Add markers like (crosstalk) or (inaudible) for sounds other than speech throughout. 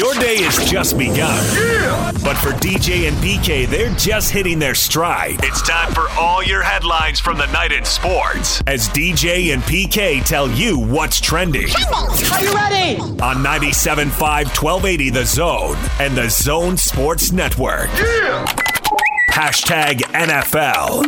Your day is just begun. Yeah! But for DJ and PK, they're just hitting their stride. It's time for all your headlines from the night in sports as DJ and PK tell you what's trending. Are you ready? On 97.5 1280 The Zone and The Zone Sports Network. Yeah! Hashtag NFL.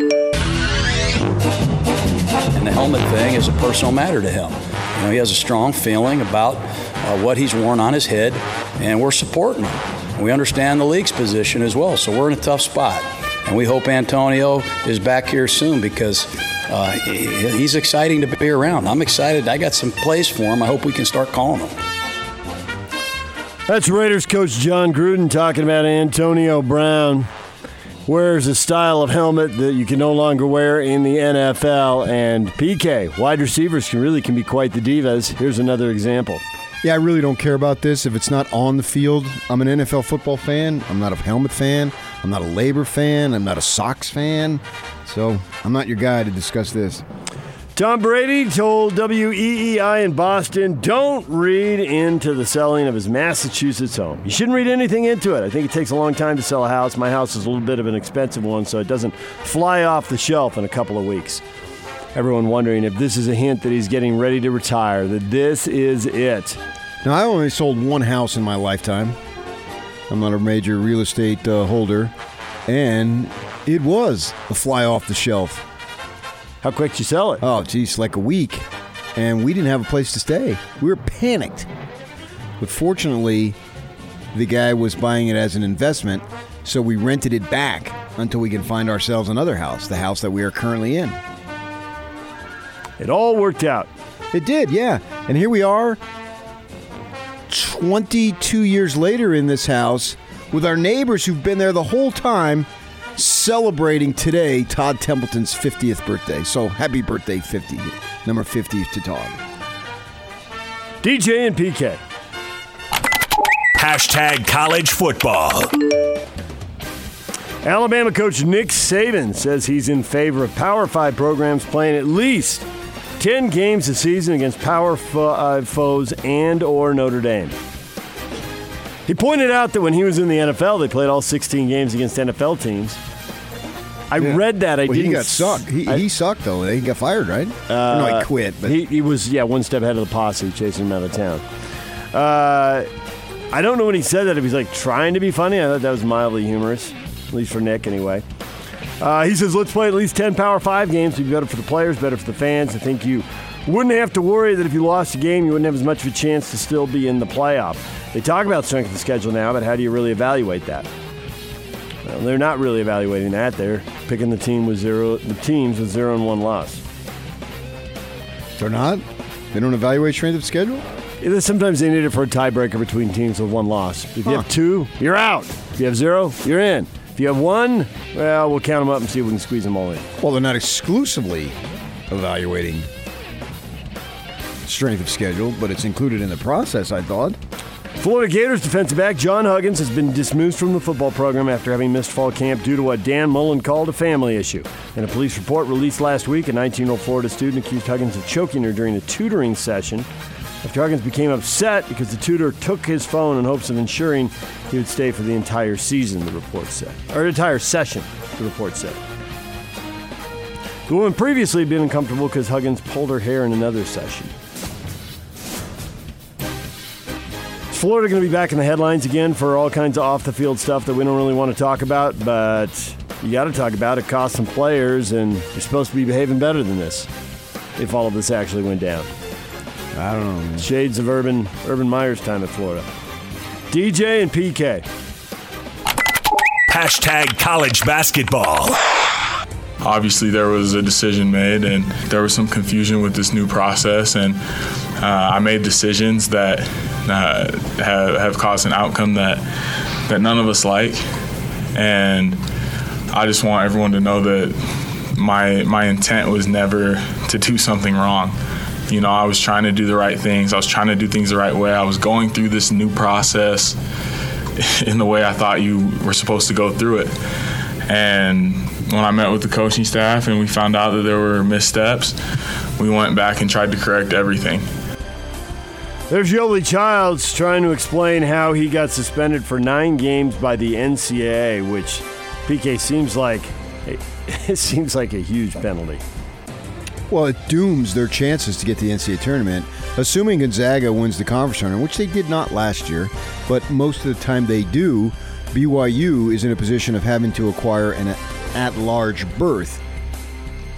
And the helmet thing is a personal matter to him. You know, he has a strong feeling about uh, what he's worn on his head, and we're supporting him. We understand the league's position as well, so we're in a tough spot. And we hope Antonio is back here soon because uh, he's exciting to be around. I'm excited. I got some plays for him. I hope we can start calling him. That's Raiders coach Jon Gruden talking about Antonio Brown wears a style of helmet that you can no longer wear in the NFL. And PK, wide receivers can really can be quite the divas. Here's another example. Yeah, I really don't care about this if it's not on the field. I'm an NFL football fan. I'm not a helmet fan. I'm not a labor fan. I'm not a Sox fan. So I'm not your guy to discuss this. Tom Brady told WEEI in Boston, don't read into the selling of his Massachusetts home. You shouldn't read anything into it. I think it takes a long time to sell a house. My house is a little bit of an expensive one, so it doesn't fly off the shelf in a couple of weeks. Everyone wondering if this is a hint that he's getting ready to retire, that this is it. Now, I only sold one house in my lifetime. I'm not a major real estate uh, holder. And it was a fly off the shelf. How quick did you sell it? Oh, geez, like a week. And we didn't have a place to stay. We were panicked. But fortunately, the guy was buying it as an investment, so we rented it back until we can find ourselves another house, the house that we are currently in. It all worked out. It did, yeah. And here we are, 22 years later in this house, with our neighbors who've been there the whole time, celebrating today Todd Templeton's 50th birthday. So happy birthday, 50. Number 50 to Todd. DJ and PK. Hashtag college football. Alabama coach Nick Saban says he's in favor of Power 5 programs playing at least 10 games a season against Power 5 foes and or Notre Dame. He pointed out that when he was in the NFL, they played all 16 games against NFL teams. I Yeah. read that. I well, didn't he got sucked. He, I- he sucked, though. He got fired, right? Or no, he quit. But he, he was, yeah, one step ahead of the posse chasing him out of town. Uh, I don't know when he said that if he's like trying to be funny. I thought that was mildly humorous, at least for Nick anyway. Uh, he says, let's play at least 10 Power 5 games. It'd be better for the players, better for the fans. I think you wouldn't have to worry that if you lost a game, you wouldn't have as much of a chance to still be in the playoff. They talk about strength of the schedule now, but how do you really evaluate that? Well, they're not really evaluating that. They're picking the team with zero, the teams with zero and one loss. they're not. They don't evaluate strength of schedule. Sometimes they need it for a tiebreaker between teams with one loss. If you have two, you're out. If you have zero, you're in. If you have one, well, we'll count them up and see if we can squeeze them all in. Well, they're not exclusively evaluating strength of schedule, but it's included in the process. I thought. Florida Gators defensive back John Huggins has been dismissed from the football program after having missed fall camp due to what Dan Mullen called a family issue. In a police report released last week, a 19-year-old Florida student accused Huggins of choking her during a tutoring session. After Huggins became upset because the tutor took his phone in hopes of ensuring he would stay for the entire season, the report said. Or entire session, the report said. The woman previously had been uncomfortable because Huggins pulled her hair in another session. Is Florida going to be back in the headlines again for all kinds of off the field stuff that we don't really want to talk about, but you got to talk about it. Cost some players, and you're supposed to be behaving better than this if all of this actually went down. I don't know. Man. Shades of Urban Urban Meyer's time at Florida. DJ and PK. Hashtag college basketball. obviously there was a decision made and there was some confusion with this new process and uh, i made decisions that uh, have, have caused an outcome that that none of us like and i just want everyone to know that my my intent was never to do something wrong you know i was trying to do the right things i was trying to do things the right way i was going through this new process (laughs) in the way i thought you were supposed to go through it and when I met with the coaching staff and we found out that there were missteps, we went back and tried to correct everything. There's Yoeli Childs trying to explain how he got suspended for nine games by the NCAA, which PK seems like (laughs) it seems like a huge penalty. Well, it dooms their chances to get the NCAA tournament, assuming Gonzaga wins the conference tournament, which they did not last year, but most of the time they do. BYU is in a position of having to acquire an at-large berth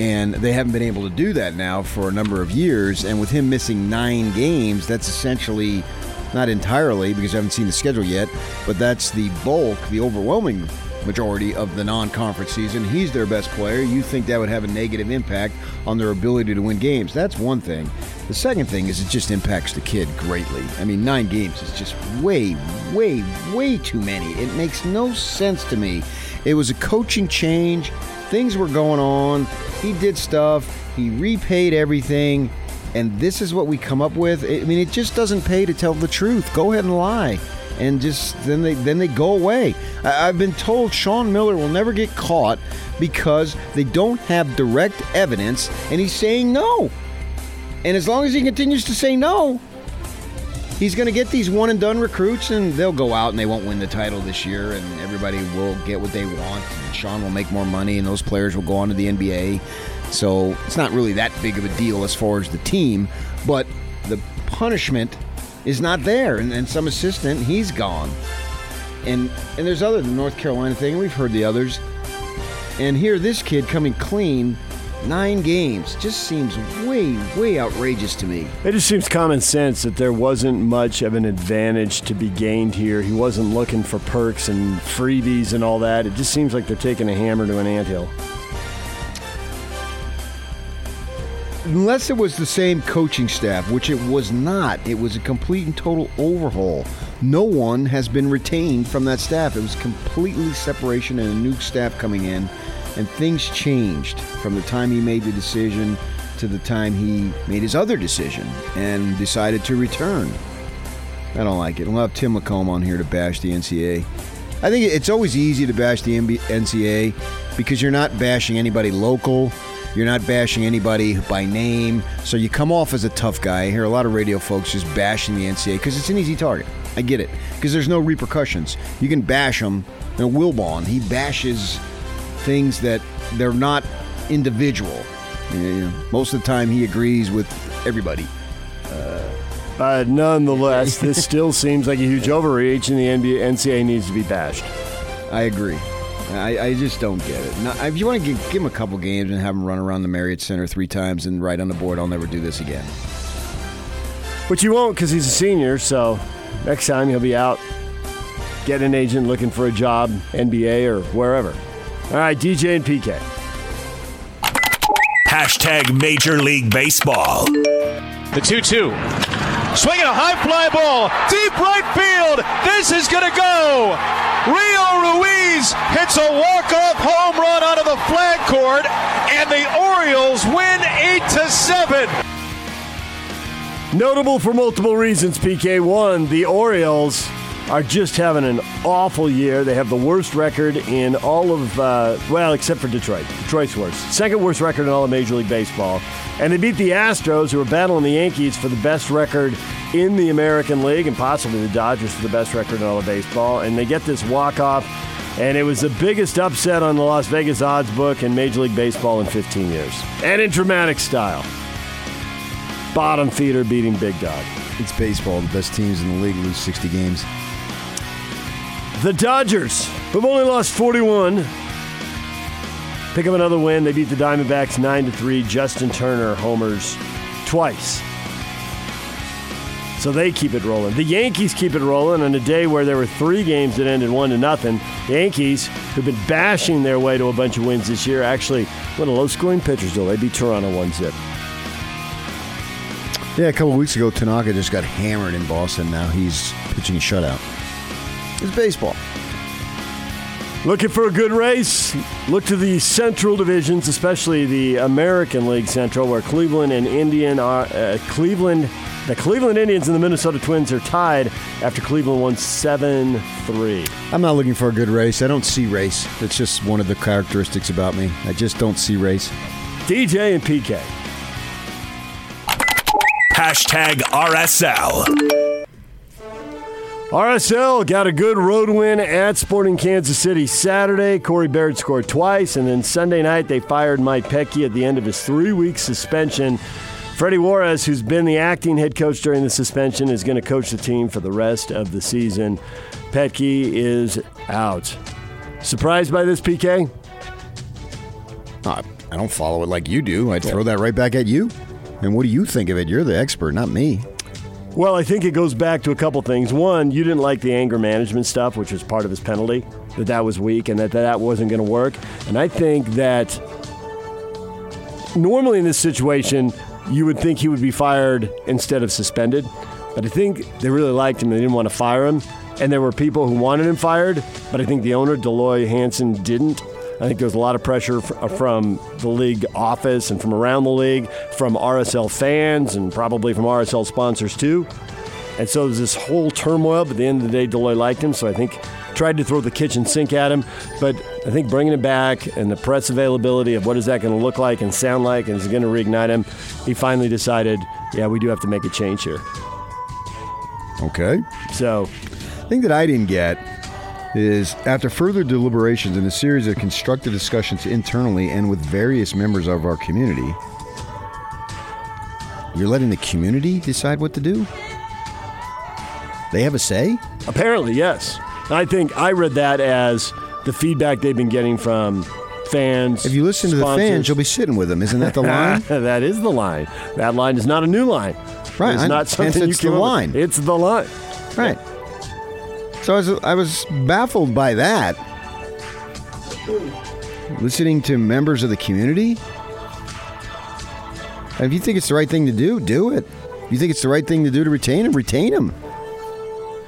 and they haven't been able to do that now for a number of years. And with him missing nine games, that's essentially not entirely because I haven't seen the schedule yet, but that's the bulk, the overwhelming majority of the non-conference season. He's their best player. You think that would have a negative impact on their ability to win games? That's one thing. The second thing is it just impacts the kid greatly. I mean, nine games is just way, way, way too many. It makes no sense to me. It was a coaching change. Things were going on. He did stuff. He repaid everything. And this is what we come up with. I mean, it just doesn't pay to tell the truth. Go ahead and lie and just then they then they go away. I, have been told Sean Miller will never get caught because they don't have direct evidence, and he's saying no. And as long as he continues to say no, he's going to get these one and done recruits, and they'll go out and they won't win the title this year, and everybody will get what they want. And Sean will make more money, and those players will go on to the NBA. So it's not really that big of a deal as far as the team, but the punishment is not there. And, and some assistant, he's gone. And and there's other the North Carolina thing. We've heard the others. And here, this kid coming clean Nine games just seems way, way outrageous to me. It just seems common sense that there wasn't much of an advantage to be gained here. He wasn't looking for perks and freebies and all that. It just seems like they're taking a hammer to an anthill. Unless it was the same coaching staff, which it was not. It was a complete and total overhaul. No one has been retained from that staff. It was completely separation and a new staff coming in and things changed from the time he made the decision to the time he made his other decision and decided to return. I don't like it. We'll have Tim LaComb on here to bash the NCAA. I think it's always easy to bash the NCAA because you're not bashing anybody local. You're not bashing anybody by name. So you come off as a tough guy. I hear a lot of radio folks just bashing the NCAA because it's an easy target. I get it. Because there's no repercussions. You can bash them. You know, Wilbon, he bashes things that they're not individual. You know, most of the time, he agrees with everybody. Uh, nonetheless, this still seems like a huge overreach, and the NBA, NCAA needs to be bashed. I agree. I, I just don't get it. Now, if you want to give, give him a couple games and have him run around the Marriott Center three times and write on the board, I'll never do this again. But you won't because he's a senior, so next time he'll be out, get an agent looking for a job, NBA or wherever. All right, DJ and PK. Hashtag Major League Baseball. The 2 2. Swinging a high fly ball, deep right field. This is going to go. Rio Ruiz hits a walk-off home run out of the flag court, and the Orioles win 8 to 7. Notable for multiple reasons, PK. One, the Orioles are just having an awful year. They have the worst record in all of, uh, well, except for Detroit. Detroit's worst. Second worst record in all of Major League Baseball. And they beat the Astros, who are battling the Yankees for the best record in the American League, and possibly the Dodgers for the best record in all of baseball. And they get this walk off, and it was the biggest upset on the Las Vegas odds book in Major League Baseball in 15 years. And in dramatic style. Bottom feeder beating Big Dog. It's baseball. The best teams in the league lose 60 games. The Dodgers who have only lost 41. Pick up another win. They beat the Diamondbacks 9 to 3. Justin Turner homers twice. So they keep it rolling. The Yankees keep it rolling on a day where there were three games that ended one to nothing. Yankees, who've been bashing their way to a bunch of wins this year, actually went a low scoring pitchers though. They beat Toronto one zip. Yeah, a couple weeks ago, Tanaka just got hammered in Boston. Now he's pitching a shutout is baseball. Looking for a good race? Look to the Central divisions, especially the American League Central, where Cleveland and Indian are uh, Cleveland. The Cleveland Indians and the Minnesota Twins are tied after Cleveland won 7 3. I'm not looking for a good race. I don't see race. That's just one of the characteristics about me. I just don't see race. DJ and PK. Hashtag RSL. RSL got a good road win at Sporting Kansas City Saturday. Corey Baird scored twice, and then Sunday night they fired Mike Petke at the end of his three-week suspension. Freddie Juarez, who's been the acting head coach during the suspension, is going to coach the team for the rest of the season. Petke is out. Surprised by this, PK? Uh, I don't follow it like you do. I'd throw that right back at you. And what do you think of it? You're the expert, not me. Well, I think it goes back to a couple things. One, you didn't like the anger management stuff, which was part of his penalty, that that was weak and that that wasn't going to work. And I think that normally in this situation, you would think he would be fired instead of suspended. But I think they really liked him. They didn't want to fire him. And there were people who wanted him fired, but I think the owner, Dell Loy Hansen, didn't. I think there was a lot of pressure uh, from the league office and from around the league, from RSL fans, and probably from RSL sponsors too. And so there's this whole turmoil. But at the end of the day, Dell Loy liked him, so I think tried to throw the kitchen sink at him. But I think bringing him back and the press availability of what is that going to look like and sound like, and is it going to reignite him? He finally decided, yeah, we do have to make a change here. Okay. So The thing that I didn't get is after further deliberations and a series of constructive discussions internally and with various members of our community, you're letting the community decide what to do? They have a say? Apparently, yes. I think I read that as the feedback they've been getting from fans. If you listen to the fans, you'll be sitting with them. Isn't that the (laughs) line? that is the line. That line is not a new line. Right, It's not something you it's the with. line. It's the line. right. So I was, I was baffled by that. Listening to members of the community? If you think it's the right thing to do, do it. If you think it's the right thing to do to retain him, retain him.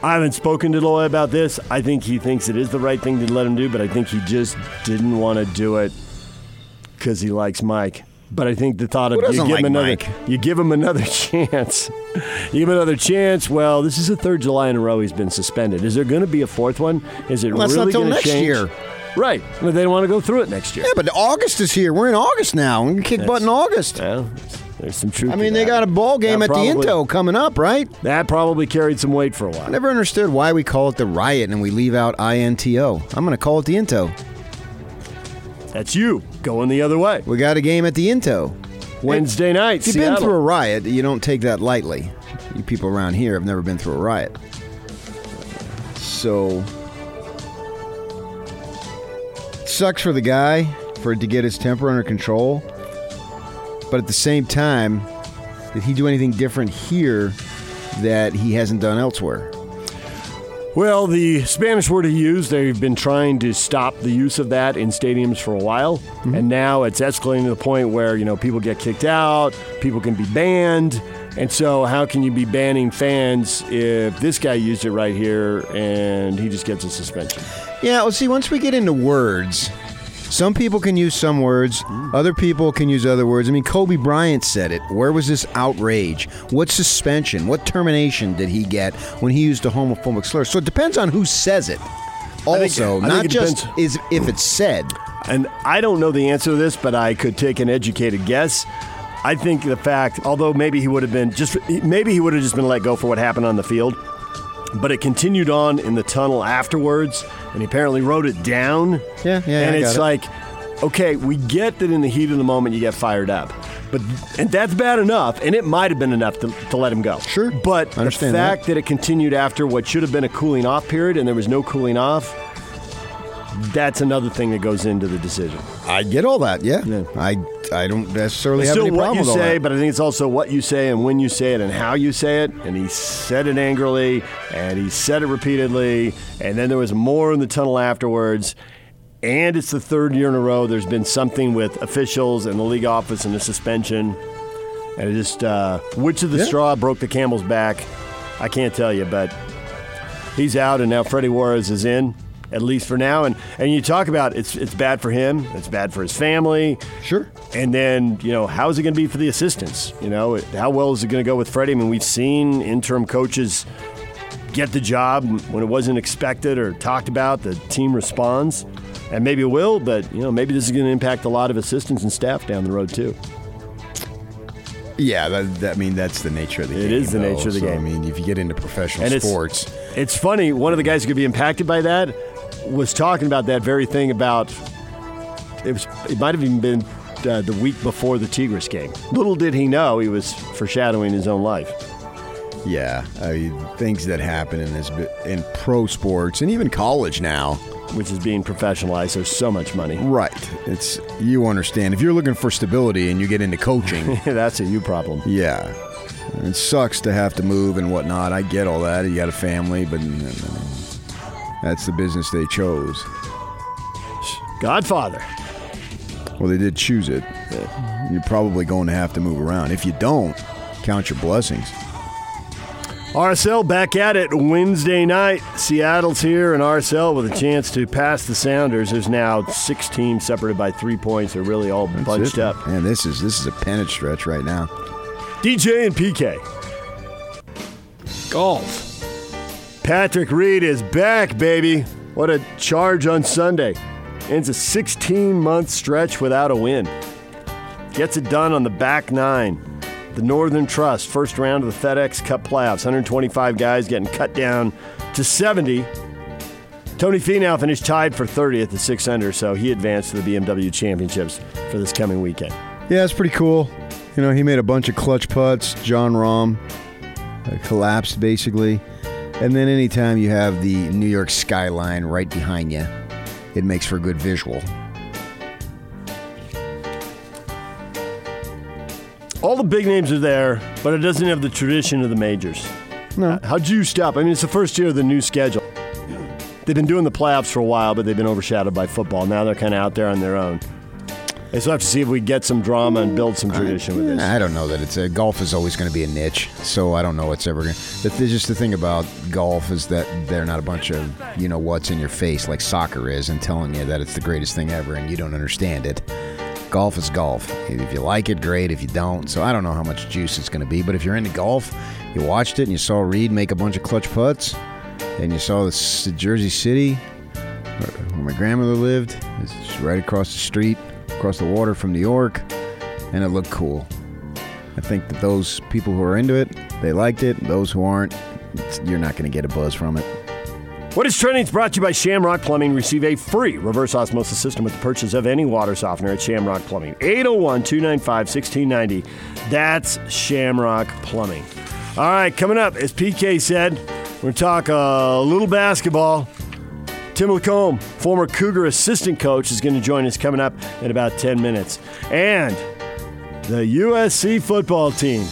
I haven't spoken to Dell Loy about this. I think he thinks it is the right thing to let him do, but I think he just didn't want to do it because he likes Mike. But I think the thought of you doesn't give him like another, (laughs) you give him another (laughs) chance. you give him another chance. Well, this is the third July in a row he's been suspended. Is there going to be a fourth one? Is it Well, really going to next change? year. Right. But they don't want to go through it next year. Yeah, but August is here. We're in August now. We can kick butt in August. Well, there's some truth. I mean, they got a ball game That at the probably- Into coming up, right? That probably carried some weight for a while. I never understood why we call it the Riot and we leave out INTO. I'm going to call it the Into. That's you going the other way. We got a game at the Into. Wednesday night, If you've Seattle. been through a riot, you don't take that lightly. You people around here have never been through a riot. So It sucks for the guy for it to get his temper under control. But at the same time, did he do anything different here that he hasn't done elsewhere? Well, the Spanish word he used, they've been trying to stop the use of that in stadiums for a while. Mm-hmm. And now it's escalating to the point where, you know, people get kicked out, people can be banned. And so, how can you be banning fans if this guy used it right here and he just gets a suspension? Yeah, well, see, once we get into words, some people can use some words, hmm. other people can use other words. I mean, Kobe Bryant said it. Where was this outrage? What suspension? What termination did he get when he used a homophobic slur? So it depends on who says it. Also, think not just depends. is if it's said. And I don't know the answer to this, but I could take an educated guess. I think the fact, although maybe he would have been just, maybe he would have just been let go for what happened on the field, but it continued on in the tunnel afterwards, and he apparently wrote it down. Yeah, yeah, And I it's got it. like, okay, we get that in the heat of the moment you get fired up, but and that's bad enough, and it might have been enough to, to let him go. Sure. but the Understand fact that. that it continued after what should have been a cooling off period, and there was no cooling off. That's another thing that goes into the decision. I get all that. Yeah, Yeah. I I don't necessarily It's have still any what problem you with all say, that. but I think it's also what you say and when you say it and how you say it. And he said it angrily, and he said it repeatedly, and then there was more in the tunnel afterwards. And it's the third year in a row there's been something with officials and the league office and the suspension. And it just, uh, which of the Yeah. straw broke the camel's back? I can't tell you, but he's out, and now Freddie Juarez is in, at least for now. And and you talk about it's it's bad for him, it's bad for his family. Sure. And then, you know, how's it going to be for the assistants? You know, how well is it going to go with Freddie? I mean, we've seen interim coaches get the job when it wasn't expected or talked about. The team responds, and maybe it will, but, you know, maybe this is going to impact a lot of assistants and staff down the road, too. Yeah, that, that, I mean that's the nature of the It game. It is the though. nature of the So, game. I mean, if you get into professional And it's- sports, It's funny. One of the guys who could be impacted by that was talking about that very thing about it was. It might have even been uh, the week before the Tigres game. Little did he know he was foreshadowing his own life. yeah, I mean, things that happen in this in pro sports and even college now. which is being professionalized. There's so much money. Right. It's you understand if you're looking for stability and you get into coaching. (laughs) That's a you problem. yeah, it sucks to have to move and whatnot. I get all that. You got a family, but that's the business they chose. Godfather. Well, they did choose it. You're probably going to have to move around. If you don't, count your blessings. RSL back at it Wednesday night. Seattle's here, and RSL with a chance to pass the Sounders. There's now six teams separated by three points. They're really all That's bunched it. up. Man, this is this is a pennant stretch right now. DJ and PK. Golf. Patrick Reed is back, baby. What a charge on Sunday. Ends a 16 month stretch without a win. Gets it done on the back nine. The Northern Trust, first round of the FedEx Cup playoffs. 125 guys getting cut down to 70. Tony Finau finished tied for 30 at the 6 under, so he advanced to the BMW Championships for this coming weekend. Yeah, it's pretty cool. You know, he made a bunch of clutch putts. Jon Rahm uh, collapsed basically, and then anytime you have the New York skyline right behind you, it makes for a good visual. All the big names are there, but it doesn't have the tradition of the majors. No. How juiced up? I mean, it's the first year of the new schedule. They've been doing the playoffs for a while, but they've been overshadowed by football. Now they're kind of out there on their own. They still have to see if we get some drama and build some tradition with this. I don't know that it's a golf is always going to be a niche, so I don't know what's ever going. to... Just the thing about golf is that they're not a bunch of you know what's in your face like soccer is, and telling you that it's the greatest thing ever, and you don't understand it. Golf is golf. If you like it, great. If you don't, so I don't know how much juice it's going to be. But if you're into golf, you watched it and you saw Reed make a bunch of clutch putts, and you saw this Jersey City where my grandmother lived. It's right across the street, across the water from New York, and it looked cool. I think that those people who are into it, they liked it. Those who aren't, you're not going to get a buzz from it. What is trending is brought to you by Shamrock Plumbing. Receive a free reverse osmosis system with the purchase of any water softener at Shamrock Plumbing. 801 295 1690. That's Shamrock Plumbing. All right, coming up, as PK said, we're going to talk uh, a little basketball. Tim LaComb, former Cougar assistant coach, is going to join us coming up in about 10 minutes. And the USC football team.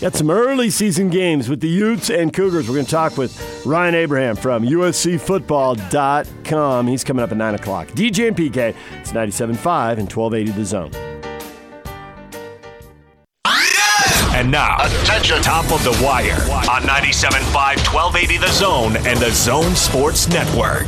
Got some early season games with the Utes and Cougars. We're going to talk with Ryan Abraham from USCFootball.com. He's coming up at 9 o'clock. DJ and PK, it's 97.5 and 1280 The Zone. And now, attention, top of the wire on 97.5, 1280 The Zone and the Zone Sports Network.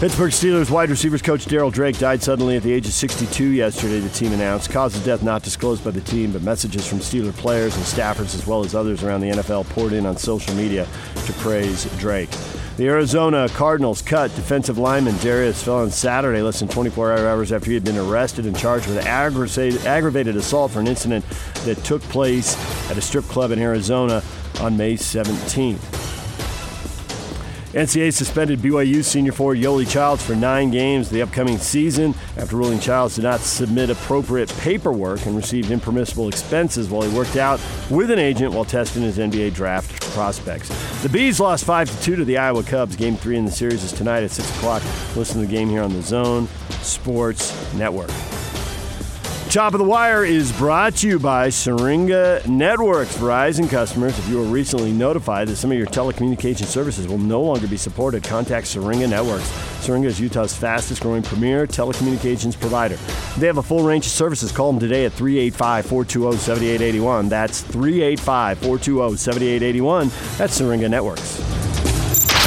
Pittsburgh Steelers wide receivers coach Darryl Drake died suddenly at the age of 62 yesterday, the team announced. Cause of death not disclosed by the team, but messages from Steeler players and staffers, as well as others around the NFL, poured in on social media to praise Drake. The Arizona Cardinals cut defensive lineman Darius Philon Saturday, less than 24 hours after he had been arrested and charged with aggravated, assault for an incident that took place at a strip club in Arizona on May 17th. NCAA suspended BYU senior forward Yoeli Childs for nine games the upcoming season after ruling Childs did not submit appropriate paperwork and received impermissible expenses while he worked out with an agent while testing his NBA draft prospects. The Bees lost 5 2 to the Iowa Cubs. Game three in the series is tonight at 6 o'clock. Listen to the game here on the Zone Sports Network. Top of the Wire is brought to you by Syringa Networks. Verizon customers, if you were recently notified that some of your telecommunication services will no longer be supported, contact Syringa Networks. Syringa is Utah's fastest growing premier telecommunications provider. They have a full range of services. Call them today at 385 420 7881. That's 385 420 7881. That's Syringa Networks.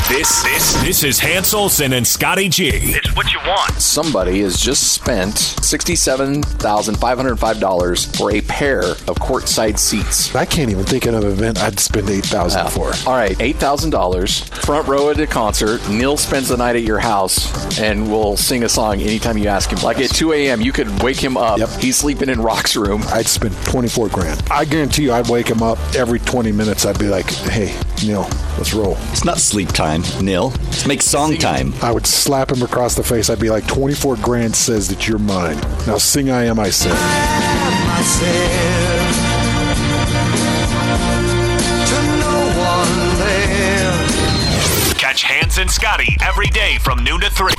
This this this is Hans Olsen and Scotty G. It's what you want. Somebody has just spent $67,505 for a pair of courtside seats. I can't even think of an event I'd spend $8000 for. All right, $8,000, front row at a concert. Neil spends the night at your house and will sing a song anytime you ask him. Like at 2 a.m., you could wake him up. Yep. He's sleeping in Rock's room. I'd spend 24 grand. I guarantee you I'd wake him up every 20 minutes. I'd be like, hey, Neil, let's roll. It's not sleep time, Neil. It's make song time. I would slap him across the face. I'd be like, 24 grand says that you're mine. Now sing I Am I Sin. Catch Hans and Scotty every day from noon to 3.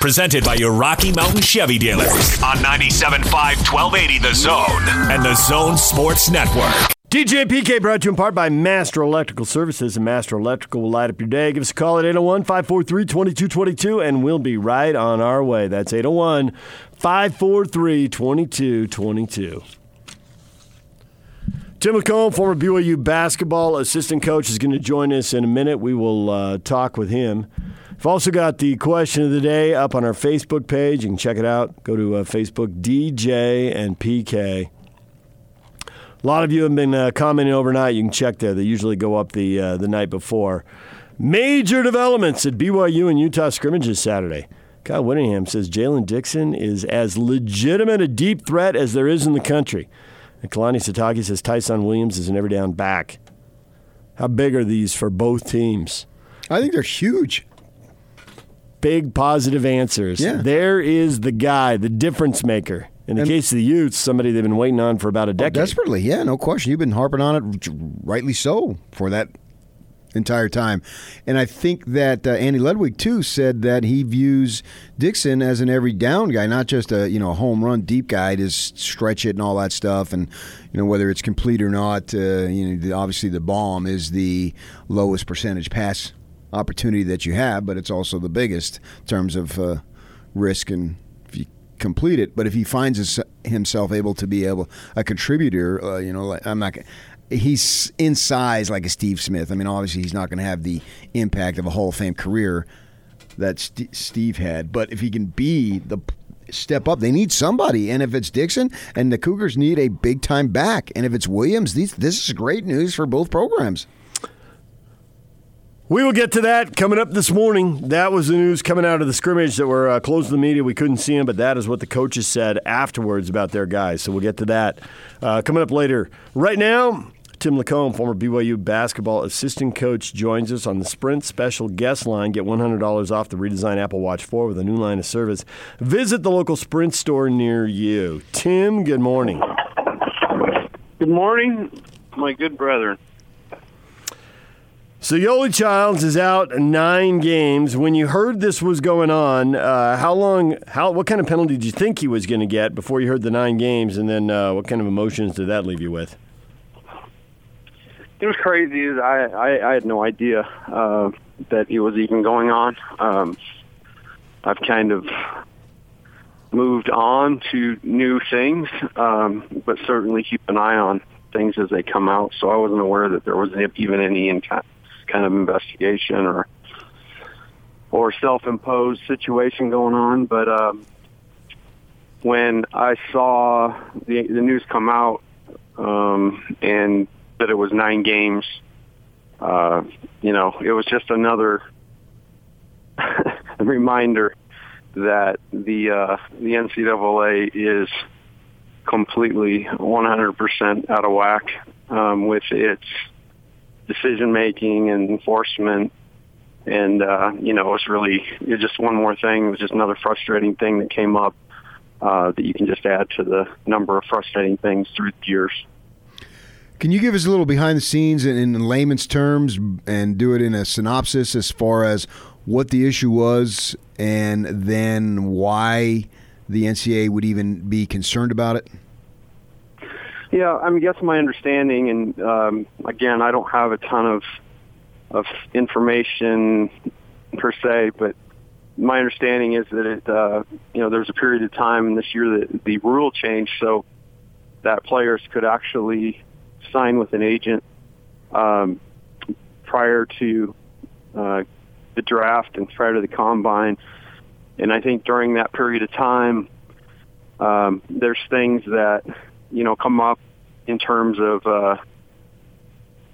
Presented by your Rocky Mountain Chevy dealers on 97.5 1280 The Zone and The Zone Sports Network. DJ PK brought to you in part by Master Electrical Services, and Master Electrical will light up your day. Give us a call at 801 543 2222, and we'll be right on our way. That's 801 543 2222. Tim McComb, former BYU basketball assistant coach, is going to join us in a minute. We will uh, talk with him. We've also got the question of the day up on our Facebook page. You can check it out. Go to uh, Facebook, DJ and PK. A lot of you have been uh, commenting overnight. You can check there. They usually go up the uh, the night before. Major developments at BYU and Utah scrimmages Saturday. Kyle Whittingham says Jaylen Dixon is as legitimate a deep threat as there is in the country. And Kalani Sitake says Tyson Williams is an every down back. How big are these for both teams? I think they're huge. Big positive answers. Yeah. There is the guy, the difference maker. In the And- case of the Utes, somebody they've been waiting on for about a decade. Desperately, yeah, no question. You've been harping on it, rightly so, for that entire time. And I think that uh, Andy Ludwig too said that he views Dixon as an every down guy, not just a you know a home run deep guy to stretch it and all that stuff. And you know whether it's complete or not, uh, you know the, obviously the bomb is the lowest percentage pass opportunity that you have, but it's also the biggest in terms of uh, risk and complete it. But if he finds his, himself able to be able a contributor, uh, you know, like, I'm not. He's in size like a Steve Smith. I mean, obviously he's not going to have the impact of a Hall of Fame career that St- Steve had. But if he can be the step up, they need somebody. And if it's Dixon, and the Cougars need a big time back, and if it's Williams, these, this is great news for both programs. We will get to that coming up this morning. That was the news coming out of the scrimmage that were uh, closed to the media. We couldn't see them, but that is what the coaches said afterwards about their guys. So we'll get to that uh, coming up later. Right now, Tim LaComb, former BYU basketball assistant coach, joins us on the Sprint special guest line. Get $100 off the redesigned Apple Watch 4 with a new line of service. Visit the local Sprint store near you. Tim, good morning. Good morning, my good brethren. So Yoeli Childs is out nine games. When you heard this was going on, uh, how long? How what kind of penalty did you think he was going to get before you heard the nine games? And then uh, what kind of emotions did that leave you with? It was crazy. I I, I had no idea uh, that he was even going on. Um, I've kind of moved on to new things, um, but certainly keep an eye on things as they come out. So I wasn't aware that there was even any in- kind of investigation or or self-imposed situation going on. But um, when I saw the, the news come out um, and that it was nine games, uh, you know, it was just another (laughs) reminder that the uh, the NCAA is completely 100% out of whack um, with its decision making and enforcement. And uh, you know, it was really just one more thing. It was just another frustrating thing that came up uh, that you can just add to the number of frustrating things through the years. Can you give us a little behind the scenes in, in layman's terms and do it in a synopsis as far as what the issue was and then why the NCAA would even be concerned about it? Yeah, I mean, that's my understanding, and um, again, I don't have a ton of of information per se, but my understanding is that it, uh, you know, there's a period of time this year that the rule changed so that players could actually sign with an agent um, prior to uh, the draft and prior to the combine. And I think during that period of time, um, there's things that you know come up in terms of uh,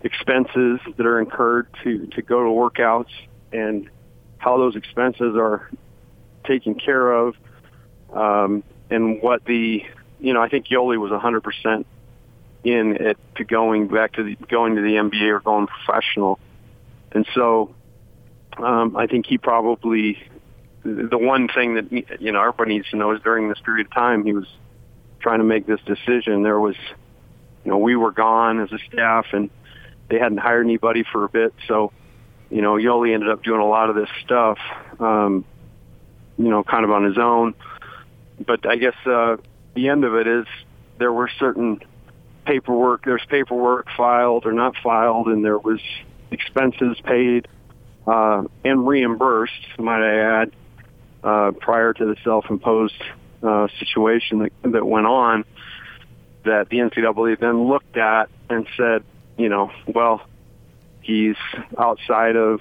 expenses that are incurred to to go to workouts and how those expenses are taken care of, um, and what the you know I think Yoeli was 100 percent in it to going back to the going to the NBA or going professional, and so um, I think he probably the one thing that you know everybody needs to know is during this period of time he was trying to make this decision. There was, you know, we were gone as a staff, and they hadn't hired anybody for a bit, so you know, Yoeli ended up doing a lot of this stuff, um, you know, kind of on his own. But I guess uh, the end of it is there were certain paperwork. There's paperwork filed or not filed, and there was expenses paid uh, and reimbursed. Might I add, uh, prior to the self-imposed uh, situation that, that went on, that the NCAA then looked at and said, you know, well, he's outside of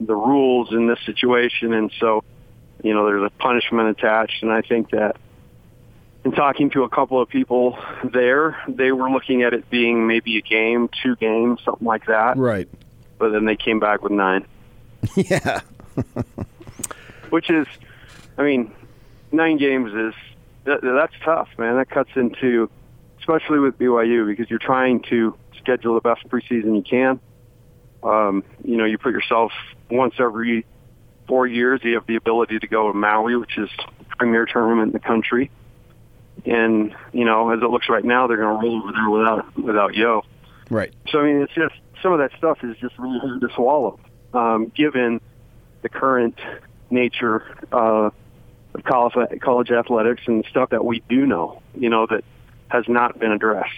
the rules in this situation, and so, you know, there's a punishment attached. And I think that in talking to a couple of people there, they were looking at it being maybe a game, two games, something like that. Right. But then they came back with nine. (laughs) yeah. (laughs) Which is, I mean, nine games is that, that's tough, man. That cuts into, especially with BYU, because you're trying to schedule the best preseason you can. Um, you know, you put yourself once every four years. You have the ability to go to Maui, which is the premier tournament in the country. And you know, as it looks right now, they're going to roll over there without without Yo. Right. So I mean, it's just some of that stuff is just really hard to swallow, um, given the current nature uh, of college, college athletics and stuff that we do know. You know that has not been addressed.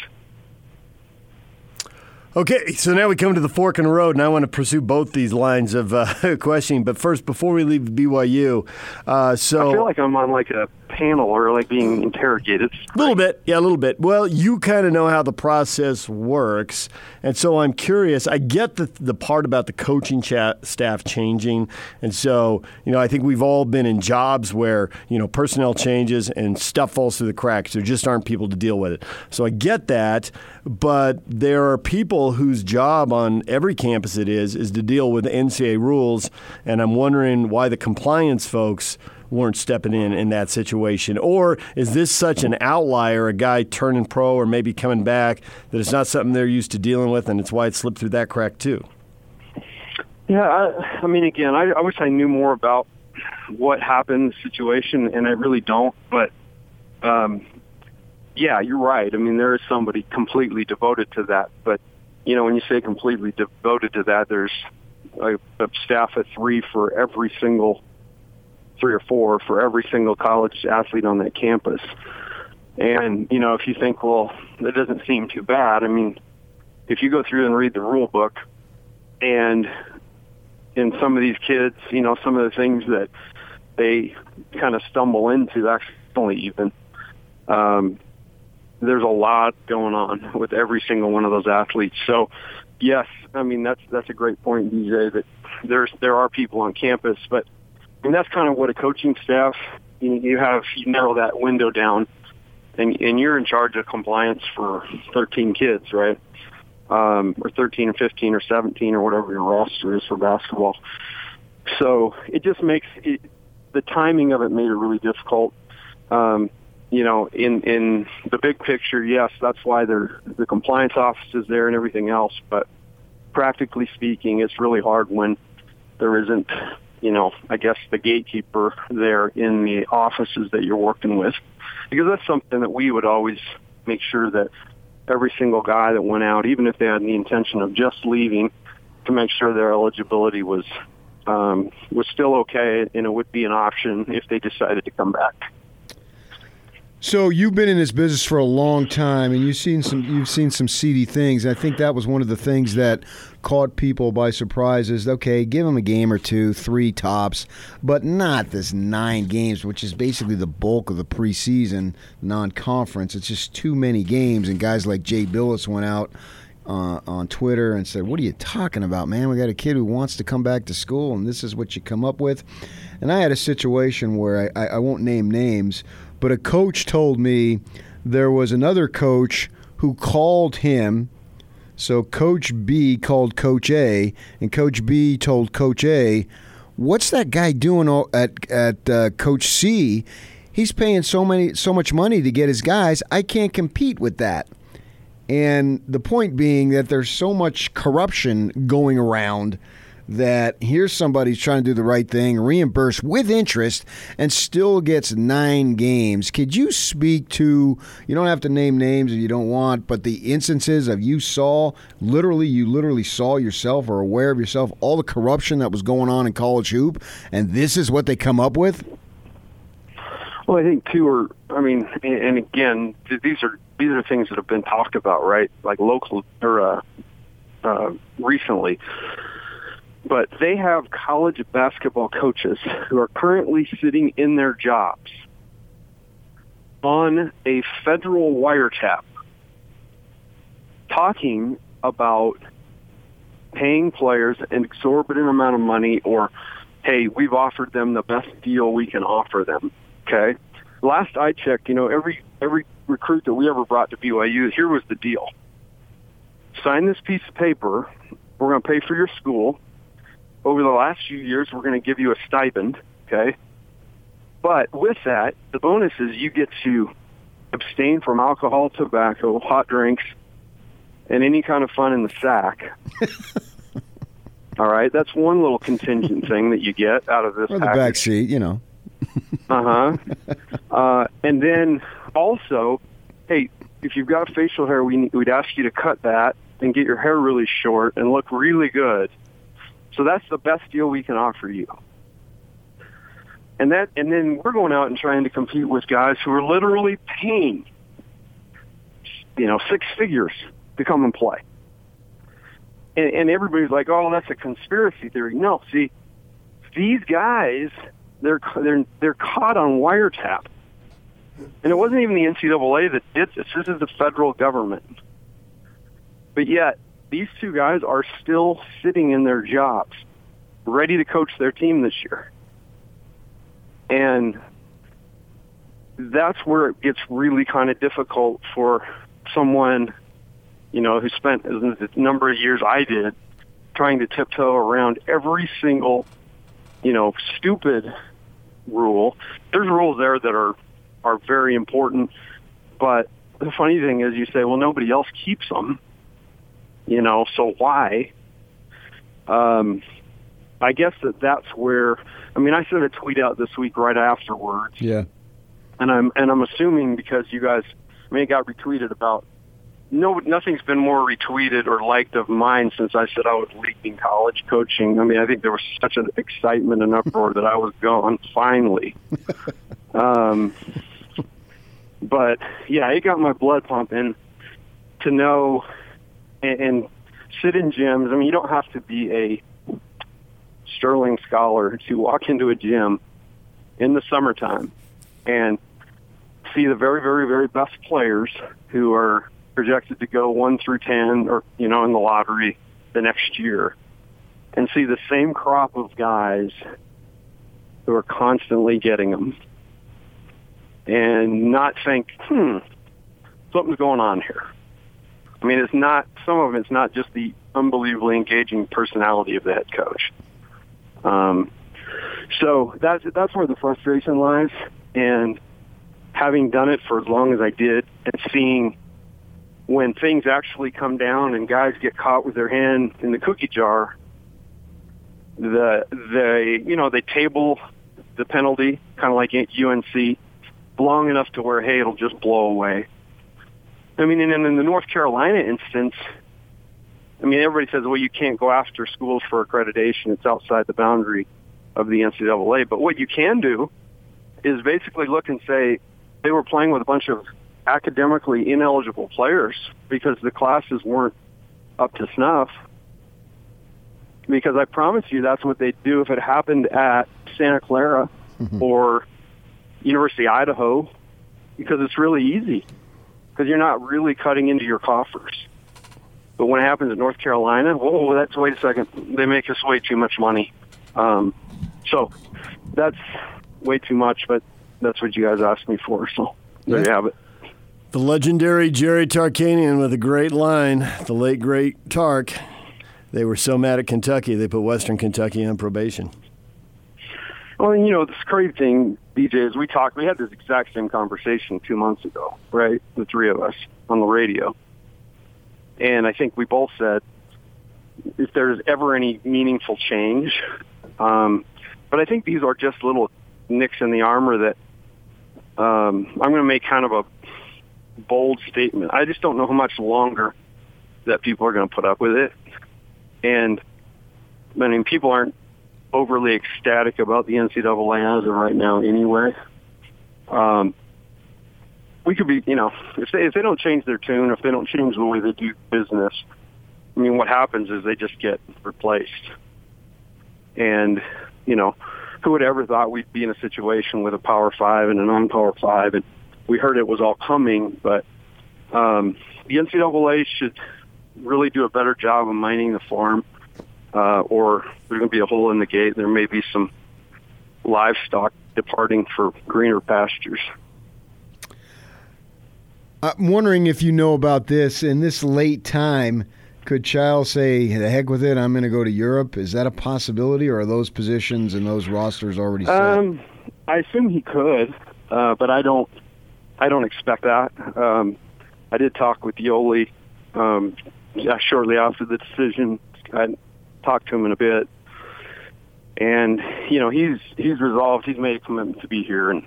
Okay, so now we come to the fork in the road, and I want to pursue both these lines of uh, (laughs) questioning. But first, before we leave BYU, uh, so I feel like I'm on like a panel or like being interrogated. A little bit, yeah, a little bit. Well, you kind of know how the process works, and so I'm curious. I get the the part about the coaching chat staff changing, and so you know I think we've all been in jobs where you know personnel changes and stuff falls through the cracks. There just aren't people to deal with it. So I get that, but there are people whose job on every campus it is is to deal with NCAA rules, and I'm wondering why the compliance folks weren't stepping in in that situation? Or is this such an outlier, a guy turning pro or maybe coming back, that it's not something they're used to dealing with, and it's why it slipped through that crack too? Yeah, I, I mean, again, I, I wish I knew more about what happened the situation, and I really don't. But um, yeah, you're right. I mean, there is somebody completely devoted to that. But you know, when you say completely devoted to that, there's a, a staff of three for every single three or four for every single college athlete on that campus. And, you know, if you think, well, that doesn't seem too bad, I mean, if you go through and read the rule book and in some of these kids, you know, some of the things that they kind of stumble into accidentally even, um, there's a lot going on with every single one of those athletes. So, yes, I mean that's that's a great point, DJ. That there's there are people on campus, but and that's kind of what a coaching staff you, you have you narrow that window down and and you're in charge of compliance for 13 kids right? Um or 13 or 15 or 17 or whatever your roster is for basketball. So it just makes it, the timing of it made it really difficult. Um you know in in the big picture yes that's why they're the compliance office is there and everything else but practically speaking it's really hard when there isn't you know, I guess the gatekeeper there in the offices that you're working with, because that's something that we would always make sure that every single guy that went out, even if they had the intention of just leaving, to make sure their eligibility was um, was still okay and it would be an option if they decided to come back. So you've been in this business for a long time, and you've seen some you've seen some seedy things. I think that was one of the things that caught people by surprise. Is okay, give them a game or two, three tops, but not this nine games, which is basically the bulk of the preseason non-conference. It's just too many games, and guys like Jay Bilas went out uh, on Twitter and said, "What are you talking about, man? We got a kid who wants to come back to school, and this is what you come up with." And I had a situation where I, I, I won't name names, but a coach told me there was another coach who called him. So Coach B called Coach A, and Coach B told Coach A, "What's that guy doing at at uh, Coach C? He's paying so many so much money to get his guys. I can't compete with that." And the point being that there's so much corruption going around that here's somebody who's trying to do the right thing, reimburse with interest, and still gets nine games. Could you speak to, you don't have to name names if you don't want, but the instances of you saw, literally, you literally saw yourself or aware of yourself, all the corruption that was going on in college hoop, and this is what they come up with? Well, I think two are. I mean, and, again, these are these are things that have been talked about, right? Like local or uh, uh, recently, but they have college basketball coaches who are currently sitting in their jobs on a federal wiretap, talking about paying players an exorbitant amount of money, or hey, we've offered them the best deal we can offer them. Okay. Last I checked, you know, every every recruit that we ever brought to BYU, here was the deal. Sign this piece of paper. We're going to pay for your school. Over the last few years, we're going to give you a stipend. Okay. But with that, the bonus is you get to abstain from alcohol, tobacco, hot drinks, and any kind of fun in the sack. (laughs) All right, that's one little contingent thing that you get out of this. Or the package. back seat, you know. (laughs) Uh-huh. uh And then also, hey, if you've got facial hair, we we'd ask you to cut that and get your hair really short and look really good. So that's the best deal we can offer you. And that, and then we're going out and trying to compete with guys who are literally paying, you know, six figures to come and play. And, and everybody's like, "Oh, that's a conspiracy theory." No, see, these guys they're they're they're caught on wiretap, and it wasn't even the NCAA that did this. This is the federal government. But yet, these two guys are still sitting in their jobs, ready to coach their team this year, and that's where it gets really kind of difficult for someone, you know, who spent the number of years I did trying to tiptoe around every single, you know, stupid rule. There's rules there that are are very important, but the funny thing is, you say, well, nobody else keeps them, you know, so why? Um, I guess that that's where. I mean, I sent a tweet out this week right afterwards, Yeah. and I'm and I'm assuming because you guys, I mean, it got retweeted about. No, nothing's been more retweeted or liked of mine since I said I was leaving college coaching. I mean, I think there was such an excitement and uproar that I was gone finally. (laughs) um, but yeah, it got my blood pumping to know and, and sit in gyms. I mean, you don't have to be a sterling scholar to walk into a gym in the summertime and see the very, very, very best players who are projected to go one through ten or you know in the lottery the next year and see the same crop of guys who are constantly getting them and not think hmm something's going on here i mean it's not some of them. it's not just the unbelievably engaging personality of the head coach um so that's that's where the frustration lies and having done it for as long as I did and seeing when things actually come down and guys get caught with their hand in the cookie jar, the they you know they table the penalty kind of like UNC long enough to where hey it'll just blow away. I mean, and in the North Carolina instance, I mean everybody says well you can't go after schools for accreditation; it's outside the boundary of the NCAA. But what you can do is basically look and say they were playing with a bunch of academically ineligible players because the classes weren't up to snuff. Because I promise you that's what they'd do if it happened at Santa Clara mm-hmm. or University of Idaho because it's really easy because you're not really cutting into your coffers. But when it happens in North Carolina, whoa, that's wait a second. They make us way too much money. Um, so that's way too much, but that's what you guys asked me for. So there you have it. The legendary Jerry Tarkanian with a great line. The late great Tark. They were so mad at Kentucky they put Western Kentucky on probation. Well, you know, this crazy thing, DJ, is we talked, we had this exact same conversation two months ago, right? The three of us on the radio. And I think we both said if there's ever any meaningful change, um, but I think these are just little nicks in the armor that um, I'm going to make kind of a bold statement. I just don't know how much longer that people are going to put up with it. And I mean, people aren't overly ecstatic about the NCAA as of right now anyway. Um, we could be, you know, if they if they don't change their tune, if they don't change the way they do business, I mean, what happens is they just get replaced. And you know, who would ever thought we'd be in a situation with a Power Five and a non-Power Five, and we heard it was all coming, but um, the NCAA should really do a better job of mining the farm, uh, or there's going to be a hole in the gate. There may be some livestock departing for greener pastures. I'm wondering if you know about this in this late time. Could Childs say, "The heck with it, I'm going to go to Europe"? Is that a possibility, or are those positions and those rosters already set? Um, I assume he could, uh, but I don't. I don't expect that. Um, I did talk with Yoeli um, yeah, shortly after the decision. I talked to him in a bit, and you know he's he's resolved. He's made a commitment to be here, and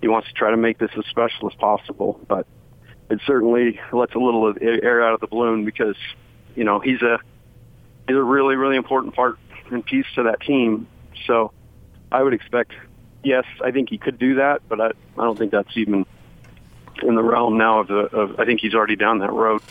he wants to try to make this as special as possible. But it certainly lets a little of air out of the balloon because you know he's a he's a really really important part and piece to that team. So I would expect, yes, I think he could do that, but I I don't think that's even in the realm now of the. Of, I think he's already down that road.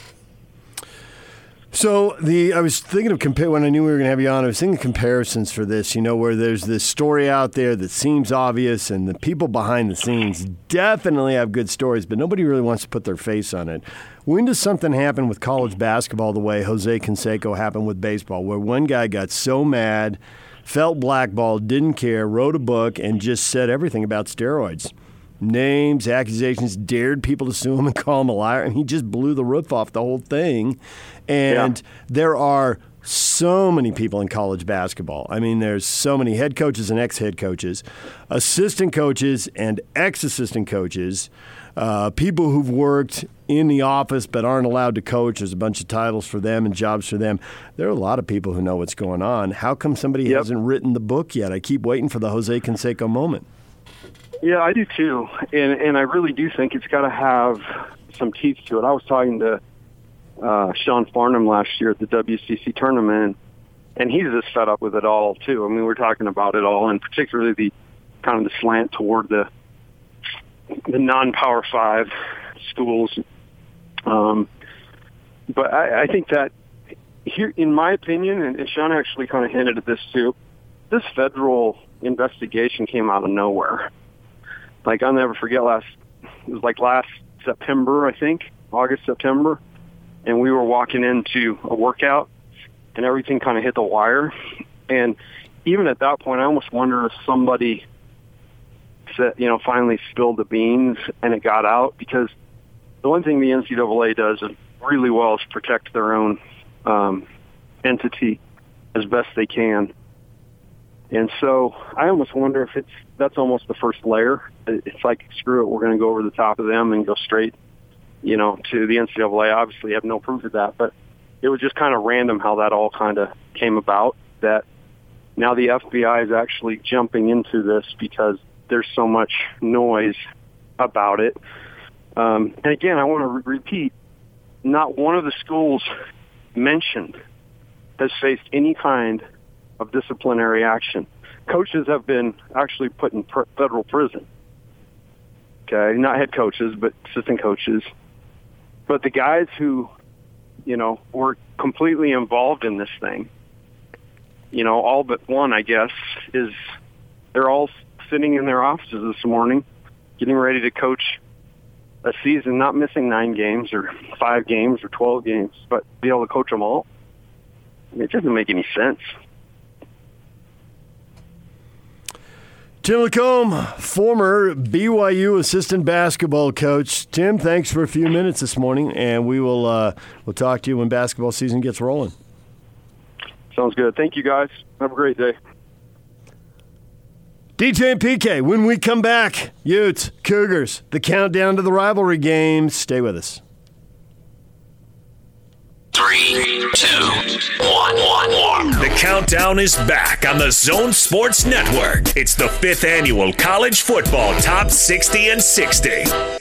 So the I was thinking of compare when I knew we were going to have you on. I was thinking comparisons for this. You know, where there's this story out there that seems obvious, and the people behind the scenes definitely have good stories, but nobody really wants to put their face on it. When does something happen with college basketball the way Jose Canseco happened with baseball, where one guy got so mad, felt blackballed, didn't care, wrote a book, and just said everything about steroids? Names, accusations, dared people to sue him and (laughs) call him a liar, and he just blew the roof off the whole thing. And yeah. there are so many people in college basketball. I mean, there's so many head coaches and ex head coaches, assistant coaches and ex assistant coaches, uh, people who've worked in the office but aren't allowed to coach. There's a bunch of titles for them and jobs for them. There are a lot of people who know what's going on. How come somebody yep. hasn't written the book yet? I keep waiting for the Jose Canseco moment. Yeah, I do too, and and I really do think it's got to have some teeth to it. I was talking to uh, Sean Farnham last year at the WCC tournament, and he's just fed up with it all too. I mean, we're talking about it all, and particularly the kind of the slant toward the the non-power five schools. Um, but I, I think that here, in my opinion, and, and Sean actually kind of hinted at this too, this federal investigation came out of nowhere like I'll never forget last it was like last September I think August September, and we were walking into a workout, and everything kind of hit the wire, and even at that point I almost wonder if somebody said you know finally spilled the beans and it got out because the one thing the NCAA does really well is protect their own um, entity as best they can. And so I almost wonder if it's that's almost the first layer. It's like screw it, we're going to go over the top of them and go straight, you know, to the NCAA. Obviously, have no proof of that, but it was just kind of random how that all kind of came about. That now the FBI is actually jumping into this because there's so much noise about it. Um, and again, I want to re- repeat: not one of the schools mentioned has faced any kind of disciplinary action. Coaches have been actually put in pr- federal prison. Okay, not head coaches, but assistant coaches. But the guys who, you know, were completely involved in this thing, you know, all but one, I guess, is they're all sitting in their offices this morning, getting ready to coach a season, not missing nine games or five games or 12 games, but be able to coach them all. It doesn't make any sense. Tim LaComb, former BYU assistant basketball coach. Tim, thanks for a few minutes this morning, and we will uh, we'll talk to you when basketball season gets rolling. Sounds good. Thank you, guys. Have a great day. DJ and PK, when we come back, Utes, Cougars, the countdown to the rivalry games. Stay with us. Three, two, one, one, one. The countdown is back on the Zone Sports Network. It's the fifth annual College Football Top 60 and 60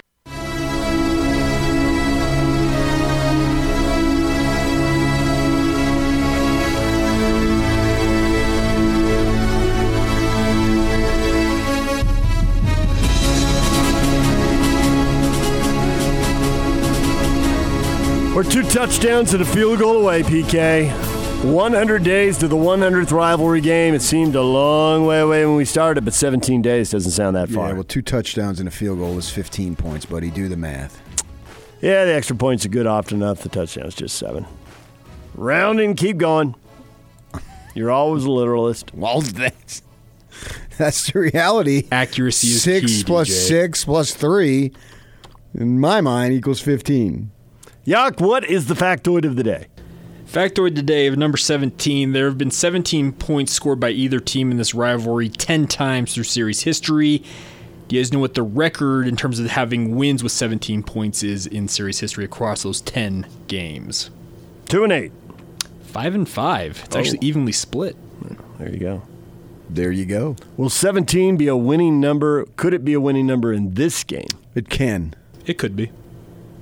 Two touchdowns and a field goal away, PK. 100 days to the 100th rivalry game. It seemed a long way away when we started, but 17 days doesn't sound that far. Yeah, well, two touchdowns and a field goal is 15 points, buddy. Do the math. Yeah, the extra points are good often enough. The touchdown's just seven. Rounding, keep going. You're always a literalist. (laughs) Well, that's, that's the reality. Accuracy is Six key, plus DJ. six plus three, in my mind, equals 15. Yak, what is the factoid of the day? Factoid today of number 17. There have been 17 points scored by either team in this rivalry 10 times through series history. Do you guys know what the record in terms of having wins with 17 points is in series history across those 10 games? Two and eight. Five and five. It's Oh. actually evenly split. There you go. There you go. Will 17 be a winning number? Could it be a winning number in this game? It can. It could be.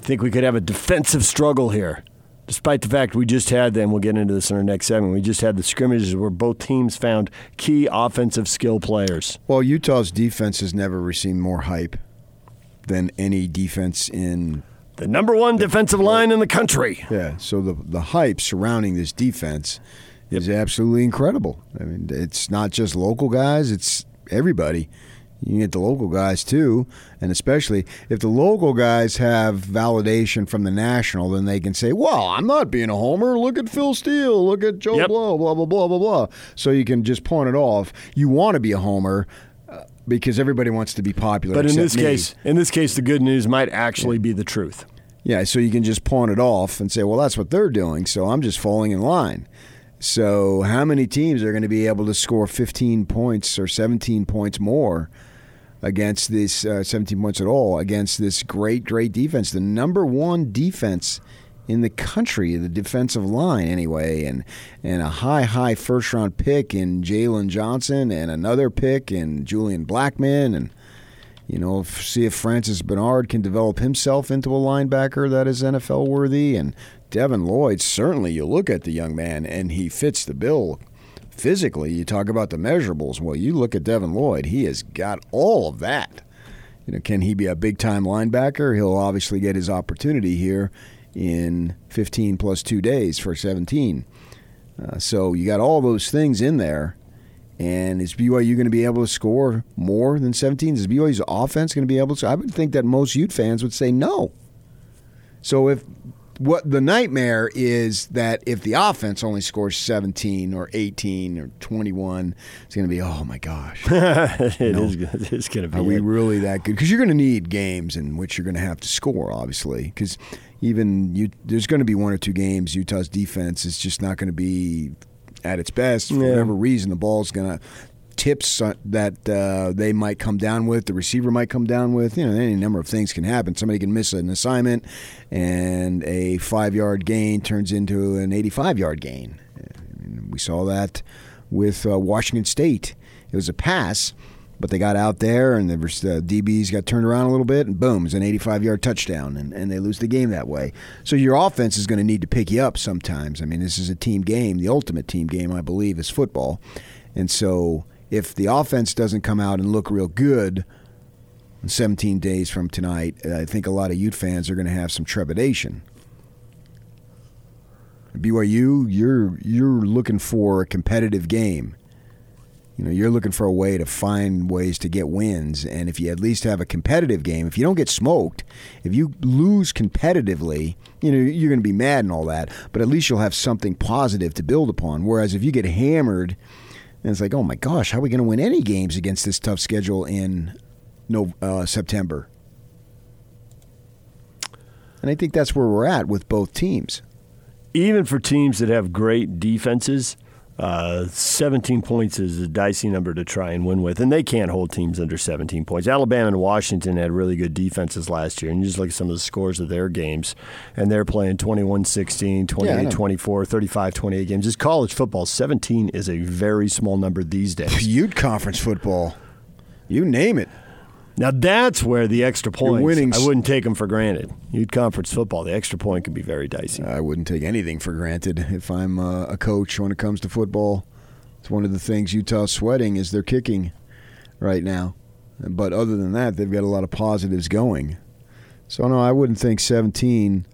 Think we could have a defensive struggle here, despite the fact we just had them. We'll get into this in our next segment. We just had the scrimmages where both teams found key offensive skill players. Well, Utah's defense has never received more hype than any defense in The number one defensive line in the country. Yeah, so the the hype surrounding this defense is absolutely incredible. I mean, it's not just local guys; it's everybody. You can get the local guys too, and especially if the local guys have validation from the national, then they can say, "Well, I'm not being a homer. Look at Phil Steele. Look at Joe Yep. Blow. Blah blah blah blah blah." So you can just point it off. You want to be a homer uh, because everybody wants to be popular. But in this me. case, in this case, the good news might actually be the truth. Yeah, so you can just pawn it off and say, well, that's what they're doing, so I'm just falling in line. So, how many teams are going to be able to score 15 points or 17 points more against this, uh, 17 points at all, against this great, great defense? The number one defense in the country, the defensive line, anyway, and, and a high, high first round pick in Jaylon Johnson and another pick in Julian Blackmon and you know, see if Francis Bernard can develop himself into a linebacker that is NFL worthy. And Devin Lloyd, certainly you look at the young man and he fits the bill physically. You talk about the measurables. Well, you look at Devin Lloyd, he has got all of that. You know, can he be a big time linebacker? He'll obviously get his opportunity here in 15 plus two days for 17. Uh, so you got all those things in there. And is BYU going to be able to score more than 17? Is BYU's offense going to be able to? I would think that most Ute fans would say no. So if what the nightmare is that if the offense only scores 17 or 18 or 21, it's going to be oh my gosh. (laughs) It You know, is. It's going to be. Are we really that good? Because you're going to need games in which you're going to have to score, obviously. Because even you, there's going to be one or two games Utah's defense is just not going to be at its best for Yeah. whatever reason. The ball's going to tips that uh, they might come down with, the receiver might come down with. You know, any number of things can happen. Somebody can miss an assignment, and a five yard gain turns into an 85 yard gain. We saw that with uh, Washington State. It was a pass But they got out there, and the uh, DBs got turned around a little bit, and boom, it's an 85 yard touchdown, and, and they lose the game that way. So your offense is going to need to pick you up sometimes. I mean, this is a team game. The ultimate team game, I believe, is football. And so if the offense doesn't come out and look real good 17 days from tonight, I think a lot of Ute fans are going to have some trepidation. BYU, you're you're looking for a competitive game. You know, you're looking for a way to find ways to get wins, and if you at least have a competitive game, if you don't get smoked, if you lose competitively, you know you're going to be mad and all that, but at least you'll have something positive to build upon. Whereas if you get hammered, and it's like, oh my gosh, how are we going to win any games against this tough schedule in no uh, September? And I think that's where we're at with both teams even for teams that have great defenses, uh, 17 points is a dicey number to try and win with, and they can't hold teams under 17 points. Alabama and Washington had really good defenses last year, and you just look at some of the scores of their games, and they're playing 21 16, 28 24, 35 28 games. Just college football, 17 is a very small number these days. Ute Conference football, you name it. Now that's where the extra points. I wouldn't take them for granted. Ute conference football, the extra point can be very dicey. I wouldn't take anything for granted if I'm uh, a coach when it comes to football. It's one of the things Utah's sweating is their kicking right now. But other than that, they've got a lot of positives going. So no, I wouldn't think 17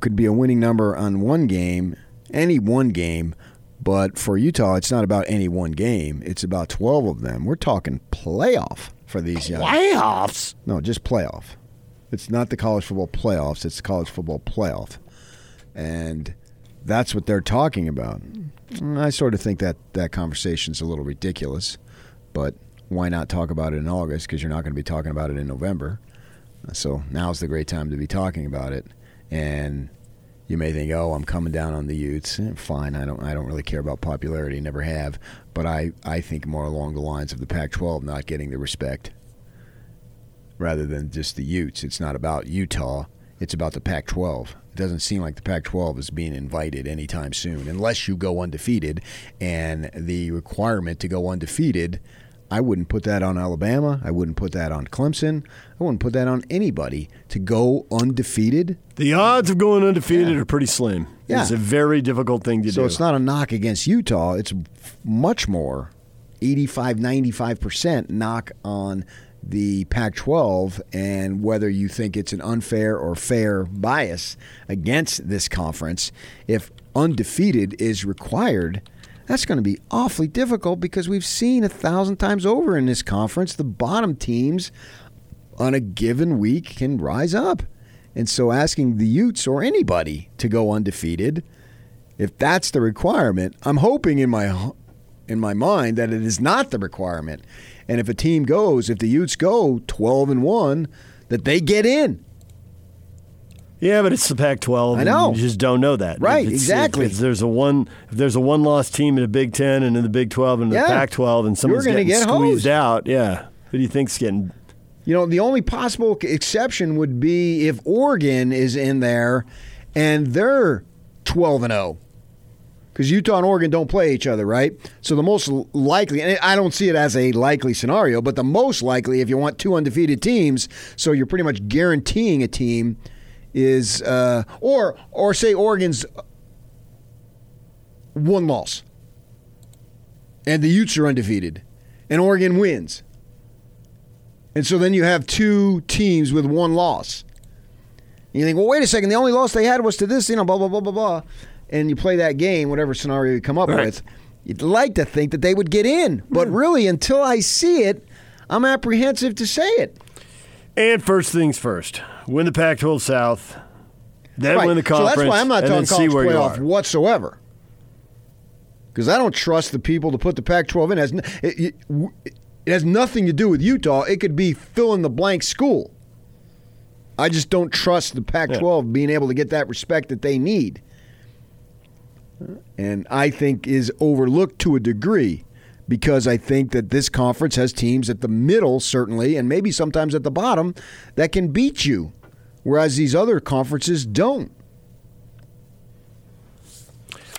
could be a winning number on one game, any one game. But for Utah, it's not about any one game. It's about 12 of them. We're talking playoff for these young playoffs. No, just playoff. It's not the college football playoffs. It's the college football playoff, and that's what they're talking about. Mm, I sort of think that that conversation's a little ridiculous, but why not talk about it in August? Because you're not going to be talking about it in November. So now's the great time to be talking about it, and you may think, "Oh, I'm coming down on the Utes." Eh, fine, I don't, I don't really care about popularity, never have. But I, I think more along the lines of the Pac-12 not getting the respect, rather than just the Utes. It's not about Utah; it's about the Pac-12. It doesn't seem like the Pac-12 is being invited anytime soon, unless you go undefeated. And the requirement to go undefeated I wouldn't put that on Alabama. I wouldn't put that on Clemson. I wouldn't put that on anybody to go undefeated. The odds of going undefeated yeah. are pretty slim. Yeah. It's a very difficult thing to so do. So it's not a knock against Utah. It's much more 85, 95% knock on the Pac 12 and whether you think it's an unfair or fair bias against this conference. If undefeated is required, that's going to be awfully difficult because we've seen a thousand times over in this conference the bottom teams on a given week can rise up. And so asking the Utes or anybody to go undefeated, if that's the requirement, I'm hoping in my in my mind that it is not the requirement. And if a team goes, if the Utes go 12 and 1, that they get in. Yeah, but it's the Pac-12. I know. You just don't know that. Right. exactly. If, there's a one, if there's a one-loss team in the Big Ten and in the Big 12 and the yeah. Pac-12, and someone's getting get squeezed hosed. out, yeah. Who do you think's getting? You know, the only possible exception would be if Oregon is in there, and they're 12 and 0 because Utah and Oregon don't play each other, right? So the most likely, and I don't see it as a likely scenario, but the most likely, if you want two undefeated teams, so you're pretty much guaranteeing a team is uh, or or say Oregon's one loss, and the Utes are undefeated, and Oregon wins, and so then you have two teams with one loss. And you think, well, wait a second, the only loss they had was to this, you know, blah blah blah blah blah, and you play that game, whatever scenario you come up right. with. You'd like to think that they would get in, but really, until I see it, I'm apprehensive to say it. And first things first, win the Pac-12 South, then right. win the conference. So that's why I'm not talking college playoff whatsoever. Because I don't trust the people to put the Pac-12 in. It has, it, it has nothing to do with Utah. It could be fill in the blank school. I just don't trust the Pac-12 yeah. being able to get that respect that they need, and I think is overlooked to a degree because I think that this conference has teams at the middle, certainly, and maybe sometimes at the bottom, that can beat you, whereas these other conferences don't.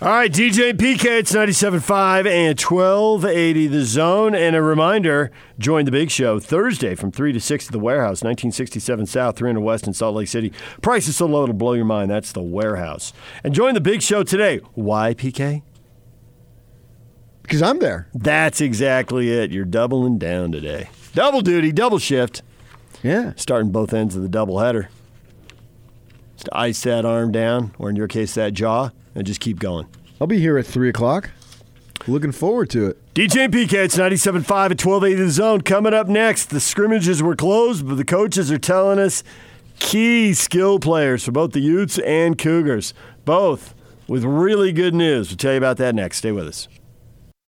All right, DJ and PK, it's 97.5 and 1280 The Zone. And a reminder, join the big show Thursday from 3 to 6 at the Warehouse, 1967 South, 300 West in Salt Lake City. Price is so low it'll blow your mind. That's the Warehouse. And join the big show today. Why, PK? Because I'm there. That's exactly it. You're doubling down today. Double duty, double shift. Yeah. Starting both ends of the double header. Just ice that arm down, or in your case, that jaw, and just keep going. I'll be here at 3 o'clock. Looking forward to it. DJ and PK, it's 97.5 at 1280 The Zone. Coming up next, the scrimmages were closed, but the coaches are telling us key skill players for both the Utes and Cougars. Both with really good news. We'll tell you about that next. Stay with us.